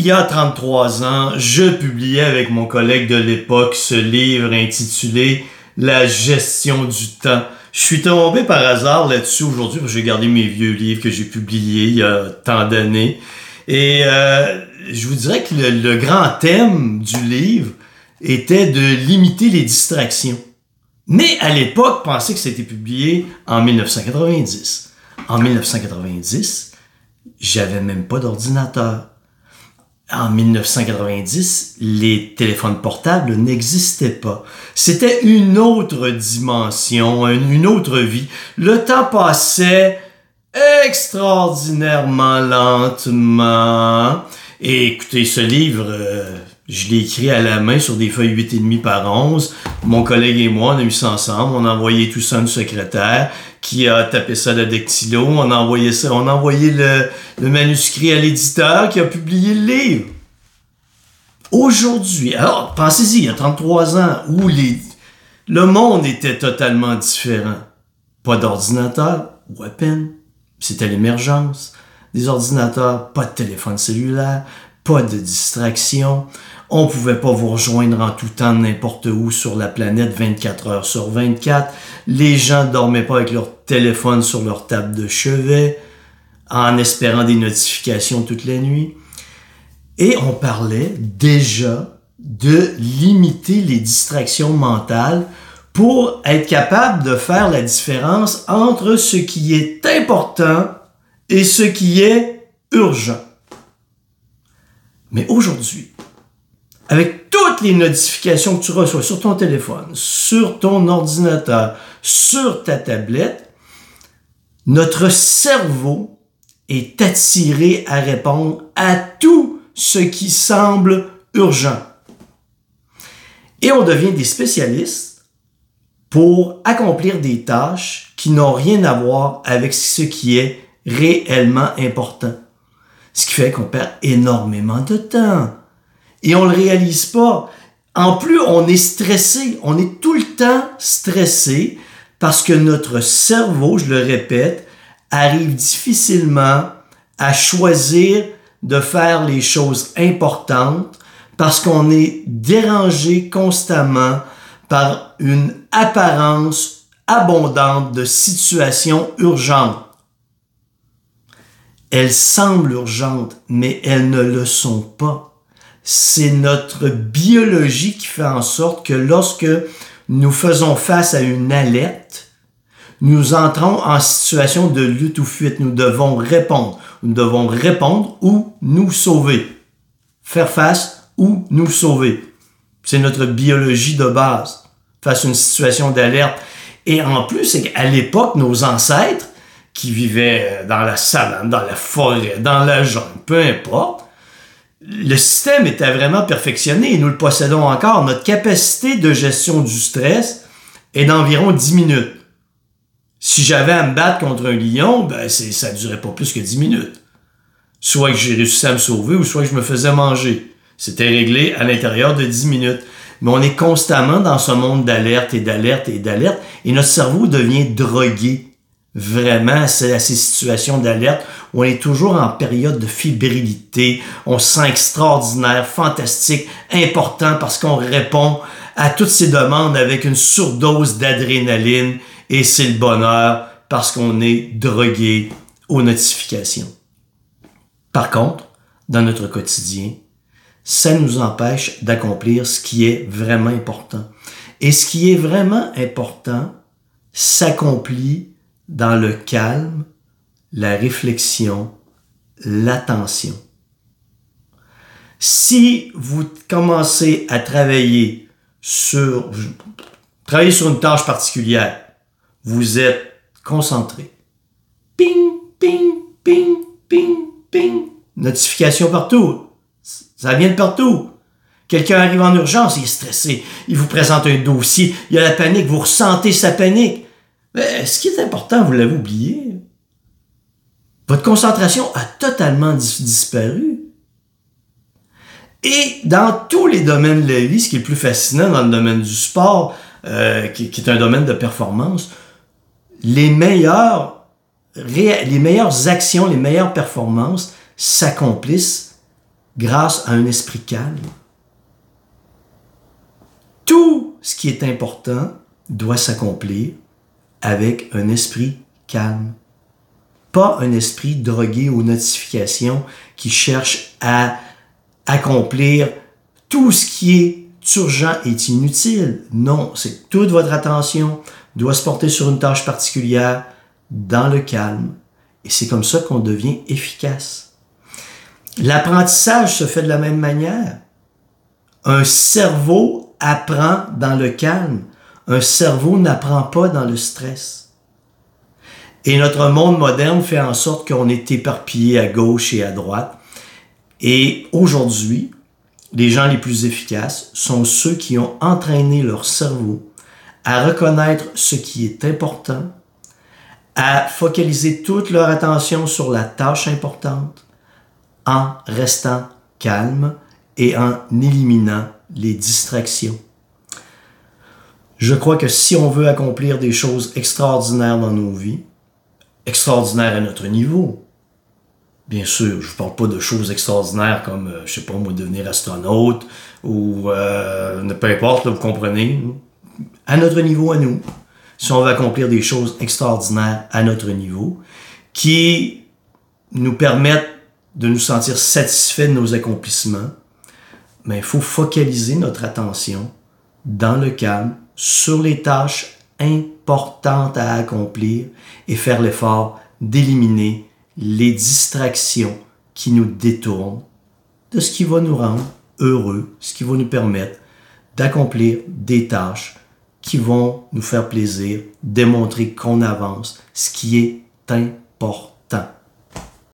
il y a 33 ans, je publiais avec mon collègue de l'époque ce livre intitulé La gestion du temps. Je suis tombé par hasard là-dessus aujourd'hui parce que j'ai gardé mes vieux livres que j'ai publiés il y a tant d'années. Et euh, je vous dirais que le, grand thème du livre était de limiter les distractions. Mais à l'époque, pensez que c'était publié en 1990. En 1990, j'avais même pas d'ordinateur. En 1990, les téléphones portables n'existaient pas. C'était une autre dimension, une autre vie. Le temps passait extraordinairement lentement. Et écoutez, ce livre, euh, je l'ai écrit à la main sur des feuilles 8,5 par 11. Mon collègue et moi, on a eu ça ensemble. On a envoyé tout ça à une secrétaire qui a tapé ça de Dectilo. On a envoyé ça, on a envoyé le, manuscrit à l'éditeur qui a publié le livre. Aujourd'hui, alors pensez-y, il y a 33 ans où le monde était totalement différent. Pas d'ordinateur, ou à peine. C'était l'émergence des ordinateurs, pas de téléphone cellulaire, pas de distraction. On pouvait pas vous rejoindre en tout temps n'importe où sur la planète 24 heures sur 24. Les gens dormaient pas avec leur téléphone sur leur table de chevet en espérant des notifications toute la nuit. Et on parlait déjà de limiter les distractions mentales pour être capable de faire la différence entre ce qui est important et ce qui est urgent. Mais aujourd'hui, avec toutes les notifications que tu reçois sur ton téléphone, sur ton ordinateur, sur ta tablette, notre cerveau est attiré à répondre à tout ce qui semble urgent. Et on devient des spécialistes pour accomplir des tâches qui n'ont rien à voir avec ce qui est réellement important. Ce qui fait qu'on perd énormément de temps. Et on le réalise pas. En plus, on est stressé. On est tout le temps stressé parce que notre cerveau, je le répète, arrive difficilement à choisir de faire les choses importantes parce qu'on est dérangé constamment par une apparence abondante de situations urgentes. Elles semblent urgentes, mais elles ne le sont pas. C'est notre biologie qui fait en sorte que lorsque nous faisons face à une alerte, nous entrons en situation de lutte ou fuite. Nous devons répondre. Nous devons répondre ou nous sauver. Faire face ou nous sauver. C'est notre biologie de base face à une situation d'alerte. Et en plus, c'est qu'à l'époque, nos ancêtres, qui vivaient dans la savane, dans la forêt, dans la jungle, peu importe, le système était vraiment perfectionné et nous le possédons encore. Notre capacité de gestion du stress est d'environ 10 minutes. Si j'avais à me battre contre un lion, ben ça durait pas plus que 10 minutes. Soit que j'ai réussi à me sauver ou soit que je me faisais manger. C'était réglé à l'intérieur de 10 minutes. Mais on est constamment dans ce monde d'alerte et d'alerte et d'alerte et notre cerveau devient drogué vraiment à ces, situations d'alerte où on est toujours en période de fébrilité, on se sent extraordinaire, fantastique, important parce qu'on répond à toutes ces demandes avec une surdose d'adrénaline et c'est le bonheur parce qu'on est drogué aux notifications. Par contre, dans notre quotidien, ça nous empêche d'accomplir ce qui est vraiment important. Et ce qui est vraiment important s'accomplit dans le calme, la réflexion, l'attention. Si vous commencez à travailler sur, travailler sur une tâche particulière, vous êtes concentré. Ping, ping, ping, ping, ping. Notification partout. Ça vient de partout. Quelqu'un arrive en urgence, il est stressé. Il vous présente un dossier, il y a la panique, vous ressentez sa panique. Mais ce qui est important, vous l'avez oublié? Votre concentration a totalement disparu. Et dans tous les domaines de la vie, ce qui est plus fascinant dans le domaine du sport, euh, qui, est un domaine de performance, les meilleures, les meilleures actions, les meilleures performances s'accomplissent grâce à un esprit calme. Tout ce qui est important doit s'accomplir avec un esprit calme. Pas un esprit drogué aux notifications qui cherche à accomplir tout ce qui est urgent et inutile. Non, c'est toute votre attention doit se porter sur une tâche particulière dans le calme. Et c'est comme ça qu'on devient efficace. L'apprentissage se fait de la même manière. Un cerveau apprend dans le calme. Un cerveau n'apprend pas dans le stress. Et notre monde moderne fait en sorte qu'on est éparpillé à gauche et à droite. Et aujourd'hui, les gens les plus efficaces sont ceux qui ont entraîné leur cerveau à reconnaître ce qui est important, à focaliser toute leur attention sur la tâche importante en restant calme et en éliminant les distractions. Je crois que si on veut accomplir des choses extraordinaires dans nos vies, extraordinaires à notre niveau, bien sûr, je ne parle pas de choses extraordinaires comme, euh, je sais pas moi, devenir astronaute ou euh, peu importe, vous comprenez, à notre niveau à nous, si on veut accomplir des choses extraordinaires à notre niveau, qui nous permettent de nous sentir satisfaits de nos accomplissements, mais il faut focaliser notre attention dans le calme sur les tâches importantes à accomplir et faire l'effort d'éliminer les distractions qui nous détournent de ce qui va nous rendre heureux, ce qui va nous permettre d'accomplir des tâches qui vont nous faire plaisir, démontrer qu'on avance, ce qui est important.